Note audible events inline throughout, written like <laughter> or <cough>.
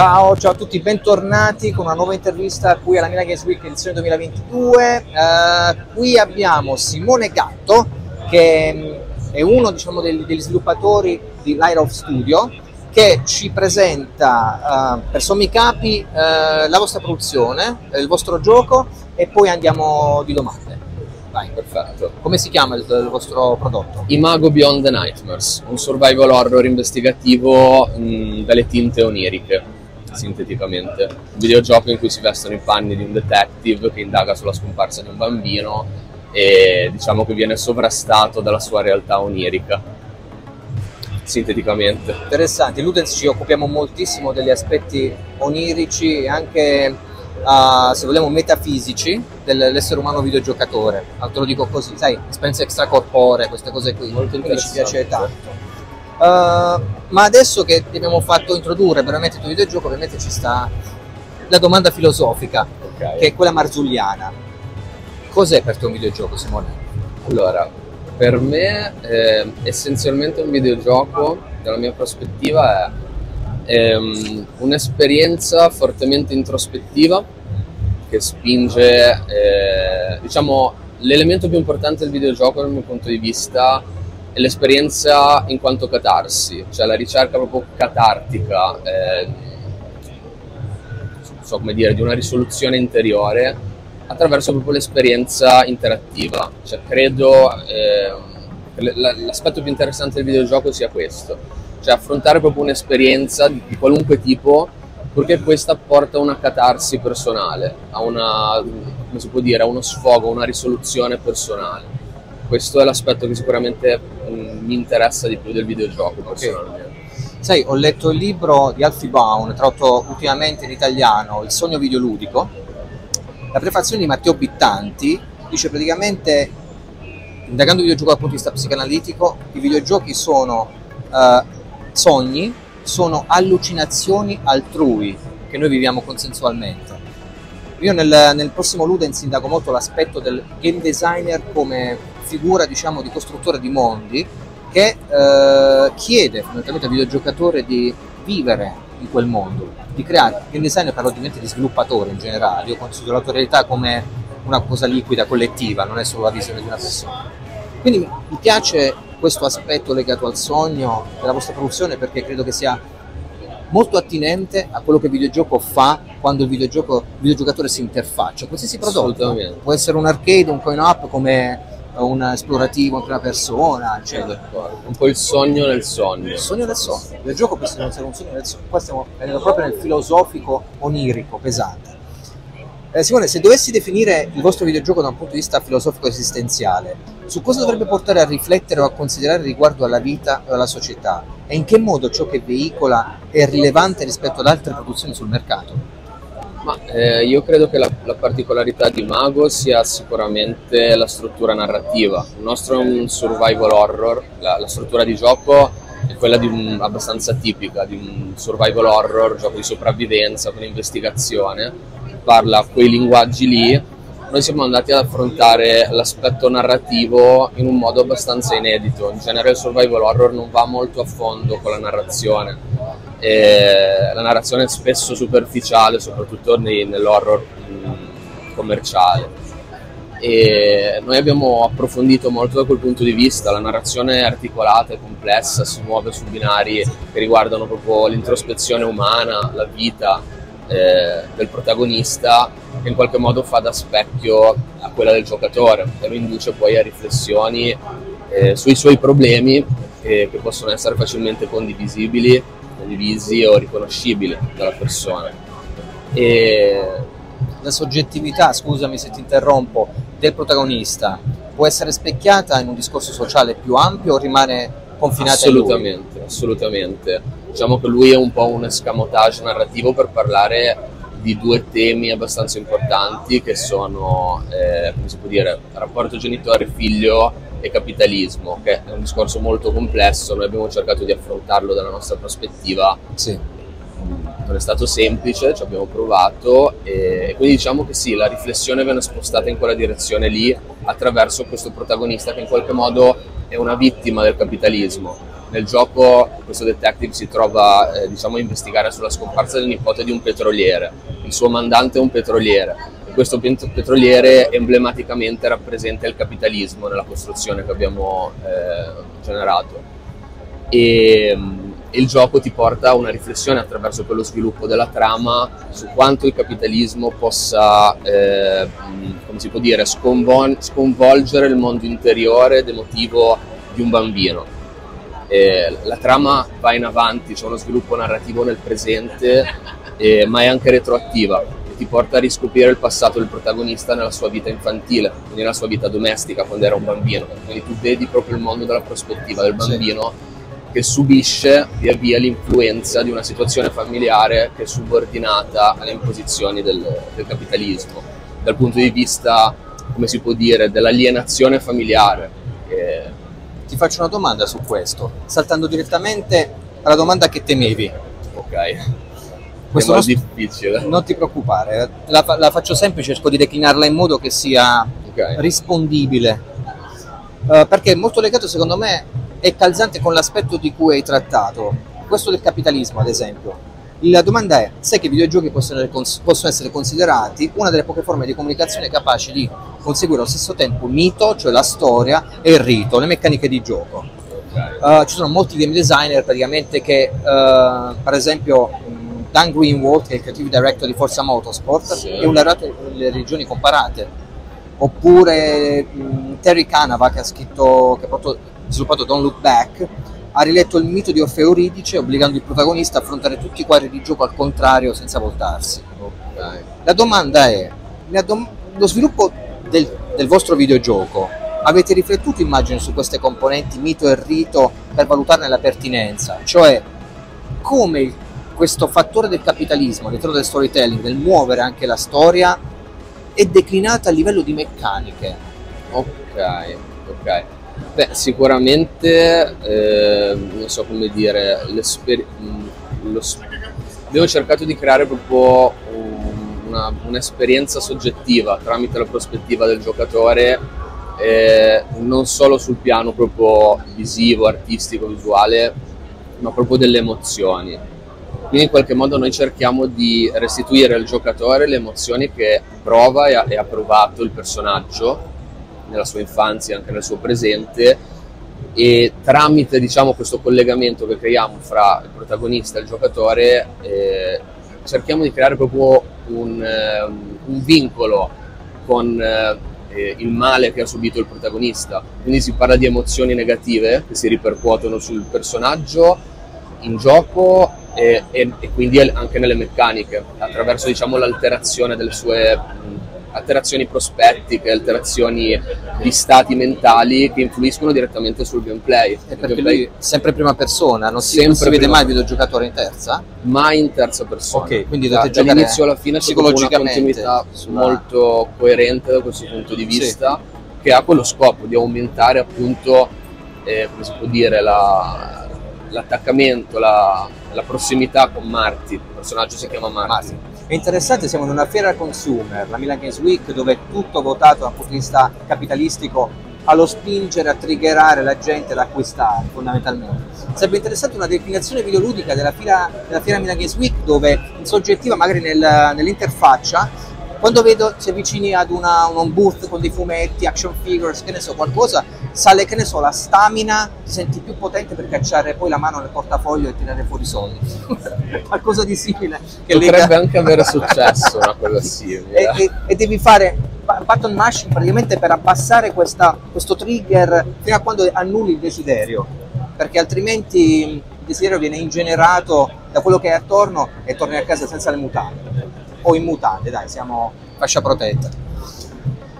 Ciao, ciao a tutti, bentornati con una nuova intervista qui alla Milan Games Week edizione 2022. Eh, qui abbiamo Simone Gatto, che mm, è uno diciamo, degli, degli sviluppatori di Light of Studio, che ci presenta eh, per sommi capi eh, la vostra produzione, il vostro gioco e poi andiamo di domande. Vai, perfetto. Come si chiama il, il vostro prodotto? Imago Beyond the Nightmares, un survival horror investigativo mh, dalle tinte oniriche, sinteticamente. Un videogioco in cui si vestono i panni di un detective che indaga sulla scomparsa di un bambino e diciamo che viene sovrastato dalla sua realtà onirica. Sinteticamente. Interessante, in Ludens ci occupiamo moltissimo degli aspetti onirici e anche uh, se vogliamo, metafisici dell'essere umano videogiocatore. Te lo dico così, sai, esperienze extracorporee, queste cose qui. Molto Quindi ci piace tanto. Uh, ma adesso che ti abbiamo fatto introdurre veramente il tuo videogioco, ovviamente ci sta la domanda filosofica, Ok. che è quella marzulliana. Cos'è per te un videogioco, Simone? Allora, per me eh, essenzialmente un videogioco, dalla mia prospettiva, è ehm, un'esperienza fortemente introspettiva che spinge, eh, diciamo, l'elemento più importante del videogioco dal mio punto di vista è l'esperienza in quanto catarsi, cioè la ricerca proprio catartica, eh, so come dire, di una risoluzione interiore attraverso proprio l'esperienza interattiva. Cioè, credo ehm, che l'aspetto più interessante del videogioco sia questo, cioè affrontare proprio un'esperienza di, di qualunque tipo, purché questa porta a una catarsi personale, a una, come si può dire, a uno sfogo, a una risoluzione personale. Questo è l'aspetto che sicuramente mm, mi interessa di più del videogioco personalmente. Sai, ho letto il libro di Alfie Baum, tradotto ultimamente in italiano, Il sogno videoludico. La prefazione di Matteo Bittanti dice praticamente, indagando il videogioco dal punto di vista psicanalitico, i videogiochi sono eh, sogni, sono allucinazioni altrui che noi viviamo consensualmente. Io nel, nel prossimo Ludens indago molto l'aspetto del game designer come figura, diciamo, di costruttore di mondi che eh, chiede fondamentalmente al videogiocatore di vivere in quel mondo, di creare. Game designer parlo ovviamente di sviluppatore in generale, io considero l'autorialità come una cosa liquida, collettiva, non è solo la visione di una persona. Quindi mi piace questo aspetto legato al sogno della vostra produzione perché credo che sia molto attinente a quello che il videogioco fa quando il, videogioco, il videogiocatore si interfaccia. Qualsiasi prodotto può essere un arcade, un coin-op come un esplorativo in prima persona, d'accordo. Un po' il sogno nel sogno. Il sogno del sogno. Il videogioco può essere un sogno del sogno. Qua stiamo proprio nel filosofico onirico, pesante. Eh, Simone, se dovessi definire il vostro videogioco da un punto di vista filosofico esistenziale, su cosa dovrebbe portare a riflettere o a considerare riguardo alla vita e alla società? E in che modo ciò che veicola è rilevante rispetto ad altre produzioni sul mercato? Ma eh, io credo che la, la particolarità di Mago sia sicuramente la struttura narrativa. Il nostro è un survival horror, la, la struttura di gioco è quella un, abbastanza tipica di un survival horror, gioco di sopravvivenza con investigazione, parla quei linguaggi lì. Noi siamo andati ad affrontare l'aspetto narrativo in un modo abbastanza inedito. In genere il survival horror non va molto a fondo con la narrazione e la narrazione è spesso superficiale, soprattutto nell'horror commerciale. E noi abbiamo approfondito molto da quel punto di vista, la narrazione è articolata e complessa, si muove su binari che riguardano proprio l'introspezione umana, la vita eh, del protagonista, che in qualche modo fa da specchio a quella del giocatore e lo induce poi a riflessioni eh, sui suoi problemi eh, che possono essere facilmente condivisibili condivisi o riconoscibili dalla persona. E La soggettività, scusami se ti interrompo, del protagonista può essere specchiata in un discorso sociale più ampio o rimane confinata in lui? assolutamente, assolutamente. Diciamo che lui è un po' un escamotage narrativo per parlare di due temi abbastanza importanti che sono, eh, come si può dire, rapporto genitore-figlio e capitalismo, che è un discorso molto complesso, noi abbiamo cercato di affrontarlo dalla nostra prospettiva. Sì. non è stato semplice, ci abbiamo provato e quindi diciamo che sì, la riflessione viene spostata in quella direzione lì attraverso questo protagonista che in qualche modo è una vittima del capitalismo Nel gioco questo detective si trova eh, diciamo, a investigare sulla scomparsa del nipote di un petroliere. Il suo mandante è un petroliere questo petroliere emblematicamente rappresenta il capitalismo nella costruzione che abbiamo eh, generato. E, il gioco ti porta a una riflessione attraverso quello sviluppo della trama su quanto il capitalismo possa, eh, come si può dire, sconvol- sconvolgere il mondo interiore ed emotivo di un bambino eh, la trama va in avanti, c'è uno sviluppo narrativo nel presente, eh, ma è anche retroattiva e ti porta a riscoprire il passato del protagonista nella sua vita infantile, quindi nella sua vita domestica quando era un bambino. Quindi tu vedi proprio il mondo dalla prospettiva del bambino sì. che subisce via via l'influenza di una situazione familiare che è subordinata alle imposizioni del, del capitalismo. Dal punto di vista, come si può dire, dell'alienazione familiare. Eh, ti faccio una domanda su questo, saltando direttamente alla domanda che temevi. Ok. Questo è difficile. Non ti preoccupare, la, la, faccio semplice, cerco di declinarla in modo che sia okay. rispondibile. Uh, perché è molto legato, secondo me, è calzante con l'aspetto di cui hai trattato. Questo del capitalismo, ad esempio. La domanda è, sai che i videogiochi possono, possono essere considerati una delle poche forme di comunicazione capaci di conseguire allo stesso tempo mito, cioè la storia, e il rito, le meccaniche di gioco. Uh, ci sono molti game designer praticamente che, uh, per esempio, Dan Greenwald, che è il creative director di Forza Motorsport, sì. è un laureato nelle regioni comparate. Oppure um, Terry Canava, che ha scritto, che ha sviluppato Don't Look Back, ha riletto il mito di Orfeo Euridice obbligando il protagonista a affrontare tutti i quadri di gioco al contrario senza voltarsi. Okay. La domanda è, lo sviluppo del, del vostro videogioco avete riflettuto immagino su queste componenti mito e rito per valutarne la pertinenza, cioè come questo fattore del capitalismo all'interno del storytelling, del muovere anche la storia, è declinata a livello di meccaniche. Ok, ok. Beh, sicuramente, eh, non so come dire, lo, abbiamo cercato di creare proprio una, un'esperienza soggettiva tramite la prospettiva del giocatore, eh, non solo sul piano proprio visivo, artistico, visuale, ma proprio delle emozioni. Quindi in qualche modo noi cerchiamo di restituire al giocatore le emozioni che prova e ha, e ha provato il personaggio nella sua infanzia anche nel suo presente e tramite diciamo, questo collegamento che creiamo fra il protagonista e il giocatore eh, cerchiamo di creare proprio un, eh, un vincolo con eh, il male che ha subito il protagonista. Quindi si parla di emozioni negative che si ripercuotono sul personaggio in gioco e, e, e quindi anche nelle meccaniche attraverso diciamo, l'alterazione delle sue alterazioni prospettiche, alterazioni di stati mentali che influiscono direttamente sul gameplay. E perché gameplay... lui sempre prima persona, non si, non si vede mai il videogiocatore in terza? Mai in terza persona. Ok, quindi da, dall'inizio alla fine c'è una continuità sulla... molto coerente da questo punto di vista sì. che ha quello scopo di aumentare appunto, eh, come si può dire, la, l'attaccamento, la, la, prossimità con Marty. Il personaggio si chiama Marty. Marty è interessante, siamo in una fiera consumer, la Milan Games Week, dove è tutto votato dal punto di vista capitalistico allo spingere, a triggerare la gente ad acquistare fondamentalmente. Sarebbe interessante una declinazione videoludica della fiera, della fiera Milan Games Week dove in soggettiva magari nel, nell'interfaccia quando vedo si avvicini ad una, un booth con dei fumetti, action figures, che ne so, qualcosa, sale, che ne so, la stamina, ti senti più potente per cacciare poi la mano nel portafoglio e tirare fuori i soldi. <laughs> Qualcosa di simile. Che Potrebbe lega... anche avere successo una cosa <laughs> simile. e, e, e, devi fare button mashing praticamente per abbassare questa, questo trigger fino a quando annulli il desiderio, perché altrimenti il desiderio viene ingenerato da quello che è attorno e torni a casa senza le mutande o in mutande, dai, siamo fascia protetta.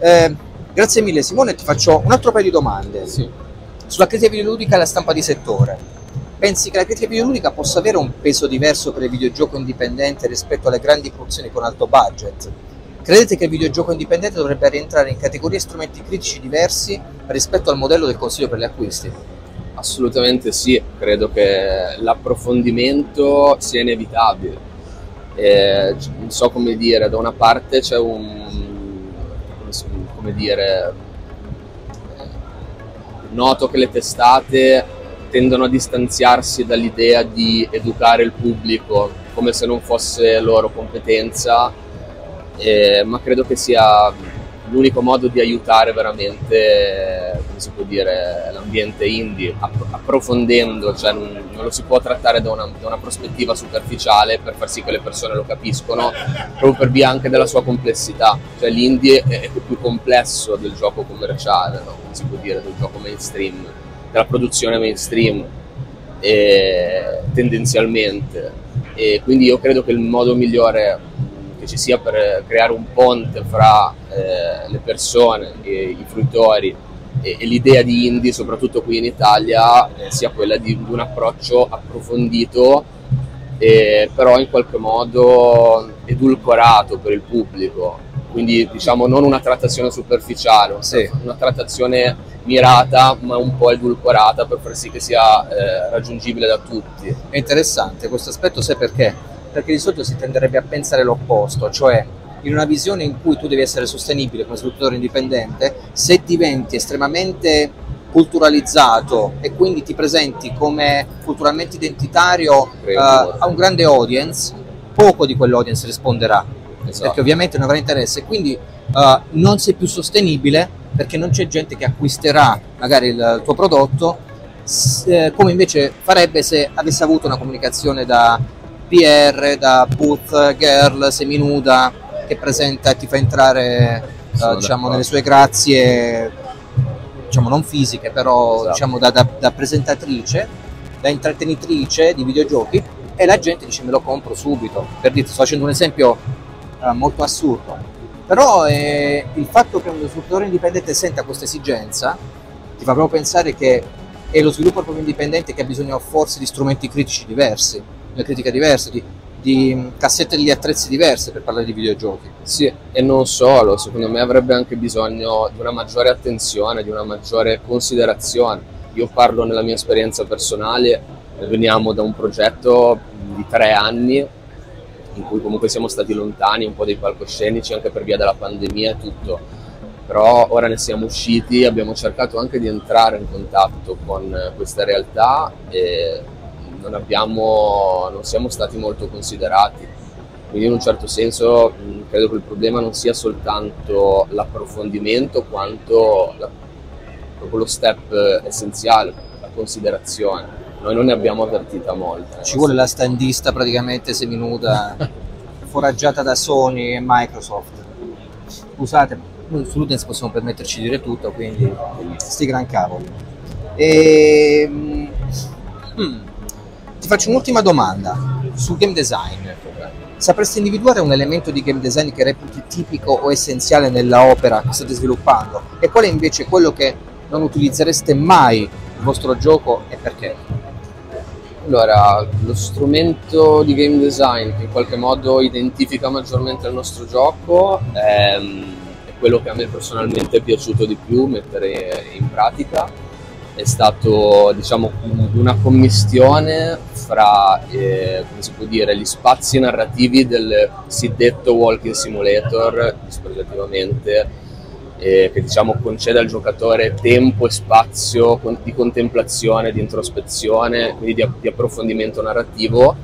Eh, grazie mille Simone, ti faccio un altro paio di domande. Sì. Sulla critica videoludica e la stampa di settore. Pensi che la critica videoludica possa avere un peso diverso per il videogioco indipendente rispetto alle grandi produzioni con alto budget? Credete che il videogioco indipendente dovrebbe rientrare in categorie e strumenti critici diversi rispetto al modello del consiglio per gli acquisti? Assolutamente sì, credo che l'approfondimento sia inevitabile eh, non so come dire, da una parte c'è un, come dire, noto che le testate tendono a distanziarsi dall'idea di educare il pubblico come se non fosse loro competenza, eh, ma credo che sia l'unico modo di aiutare veramente, come si può dire, l'ambiente indie, approfondendo, cioè non, non lo si può trattare da una, da una, prospettiva superficiale per far sì che le persone lo capiscono, proprio per via anche della sua complessità, cioè l'indie è, più complesso del gioco commerciale, no? come si può dire, del gioco mainstream, della produzione mainstream, e, tendenzialmente. E quindi io credo che il modo migliore ci sia per creare un ponte fra eh, le persone, e, i fruitori e, e, l'idea di indie, soprattutto qui in Italia, eh, sia quella di, di, un approccio approfondito, eh, però in qualche modo edulcorato per il pubblico. Quindi diciamo non una trattazione superficiale, sì. una trattazione mirata ma un po' edulcorata per far sì che sia eh, raggiungibile da tutti. È interessante questo aspetto, sai perché? perché di solito si tenderebbe a pensare l'opposto, cioè in una visione in cui tu devi essere sostenibile come sviluppatore indipendente, se diventi estremamente culturalizzato e quindi ti presenti come culturalmente identitario uh, a un grande audience, poco di quell'audience risponderà, esatto. perché ovviamente non avrà interesse, quindi uh, non sei più sostenibile perché non c'è gente che acquisterà magari il tuo prodotto, eh, come invece farebbe se avesse avuto una comunicazione da PR, da booth girl seminuda che presenta e ti fa entrare uh, diciamo, nelle sue grazie, diciamo non fisiche, però esatto. diciamo, da, da, da, presentatrice, da intrattenitrice di videogiochi e la gente dice me lo compro subito. Per dire, sto facendo un esempio uh, molto assurdo. Però eh, il fatto che uno sviluppatore indipendente senta questa esigenza ti fa proprio pensare che è lo sviluppo proprio indipendente che ha bisogno forse di strumenti critici diversi una critica diversa, di, di cassette di attrezzi diverse per parlare di videogiochi. Sì, e non solo, secondo me avrebbe anche bisogno di una maggiore attenzione, di una maggiore considerazione. Io parlo nella mia esperienza personale, veniamo da un progetto di tre anni in cui comunque siamo stati lontani un po' dai palcoscenici anche per via della pandemia e tutto, però ora ne siamo usciti, abbiamo cercato anche di entrare in contatto con questa realtà e non, abbiamo, non siamo stati molto considerati. Quindi in un certo senso credo che il problema non sia soltanto l'approfondimento quanto la, proprio lo step essenziale, la considerazione. Noi non ne abbiamo avvertita molta. Ci vuole la standista praticamente seminuda, <laughs> foraggiata da Sony e Microsoft. Scusate, noi su Ludens possiamo permetterci di dire tutto, quindi sti gran cavoli. E... Hmm ti faccio un'ultima domanda sul game design. Sapresti individuare un elemento di game design che reputi tipico o essenziale nella opera che state sviluppando? E qual è invece quello che non utilizzereste mai nel vostro gioco e perché? Allora, lo strumento di game design che in qualche modo identifica maggiormente il nostro gioco è, è quello che a me personalmente è piaciuto di più mettere in pratica è stato diciamo, una commistione fra eh, dire, gli spazi narrativi del cosiddetto walking simulator dispregiativamente eh, che diciamo, concede al giocatore tempo e spazio di contemplazione, di introspezione, quindi di, di approfondimento narrativo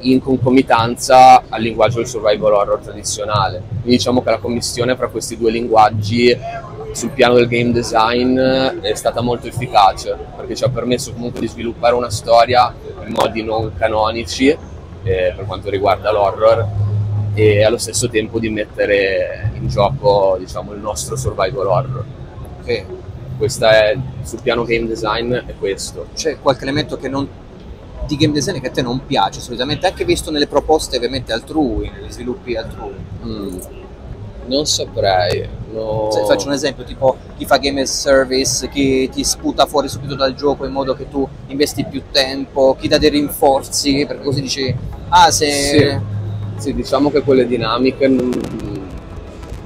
in concomitanza al linguaggio del survival horror tradizionale. Quindi diciamo che la commissione fra questi due linguaggi sul piano del game design è stata molto efficace perché ci ha permesso comunque di sviluppare una storia in modi non canonici eh, per quanto riguarda l'horror e allo stesso tempo di mettere in gioco diciamo, il nostro survival horror. Okay. Questa è, sul piano game design è questo. C'è qualche elemento non, di game design che a te non piace solitamente, anche visto nelle proposte ovviamente altrui, negli sviluppi altrui? Mm non saprei. No. Se faccio un esempio, tipo chi fa game as service, chi ti sputa fuori subito dal gioco in modo che tu investi più tempo, chi dà dei rinforzi, perché così dici, ah se... Sì, sì diciamo che quelle dinamiche non,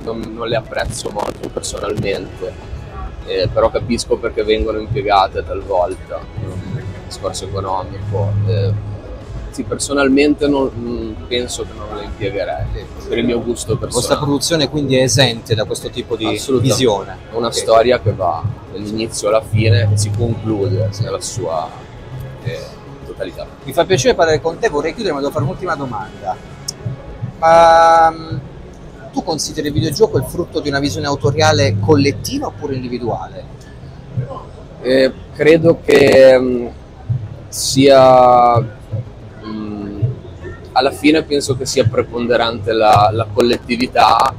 non, non le apprezzo molto personalmente, eh, però capisco perché vengono impiegate talvolta, discorso economico. Eh, sì, personalmente non, penso che non la impiegherei per il mio gusto personale. produzione quindi è esente da questo tipo di visione. È una Ok. storia che va dall'inizio alla fine e si conclude nella sua eh, totalità. Mi fa piacere parlare con te, vorrei chiudere ma devo fare un'ultima domanda. Ma mm, tu consideri il videogioco il frutto di una visione autoriale collettiva oppure individuale? Eh, credo che mh, sia mh, alla fine penso che sia preponderante la, la collettività,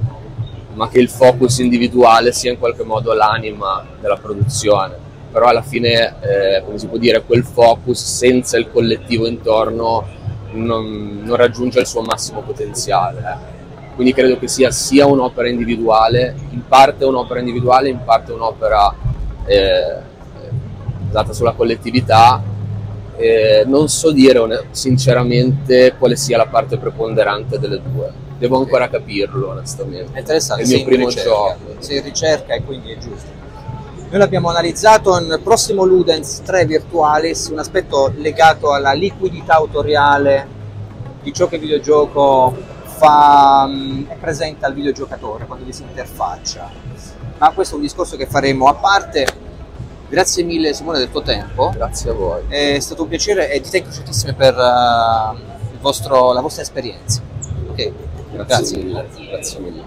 ma che il focus individuale sia in qualche modo l'anima della produzione. Però alla fine, eh, come si può dire, quel focus senza il collettivo intorno non, non raggiunge il suo massimo potenziale. eh. Quindi credo che sia sia un'opera individuale, in parte un'opera individuale, in parte un'opera eh, basata sulla collettività. Eh, non so dire sinceramente quale sia la parte preponderante delle due. Devo ancora capirlo, onestamente. È interessante, È il mio in primo ricerca. gioco. Sei in ricerca e quindi è giusto. Noi l'abbiamo analizzato nel prossimo Ludens 3 Virtualis, un aspetto legato alla liquidità autoriale di ciò che il videogioco fa, mh, è presente al videogiocatore quando vi si interfaccia. Ma questo è un discorso che faremo a parte. Grazie mille Simone del tuo tempo. Grazie a voi. È stato un piacere e di te crocetissime per il vostro- la vostra esperienza. Ok, Grazie, Grazie. mille. Grazie mille.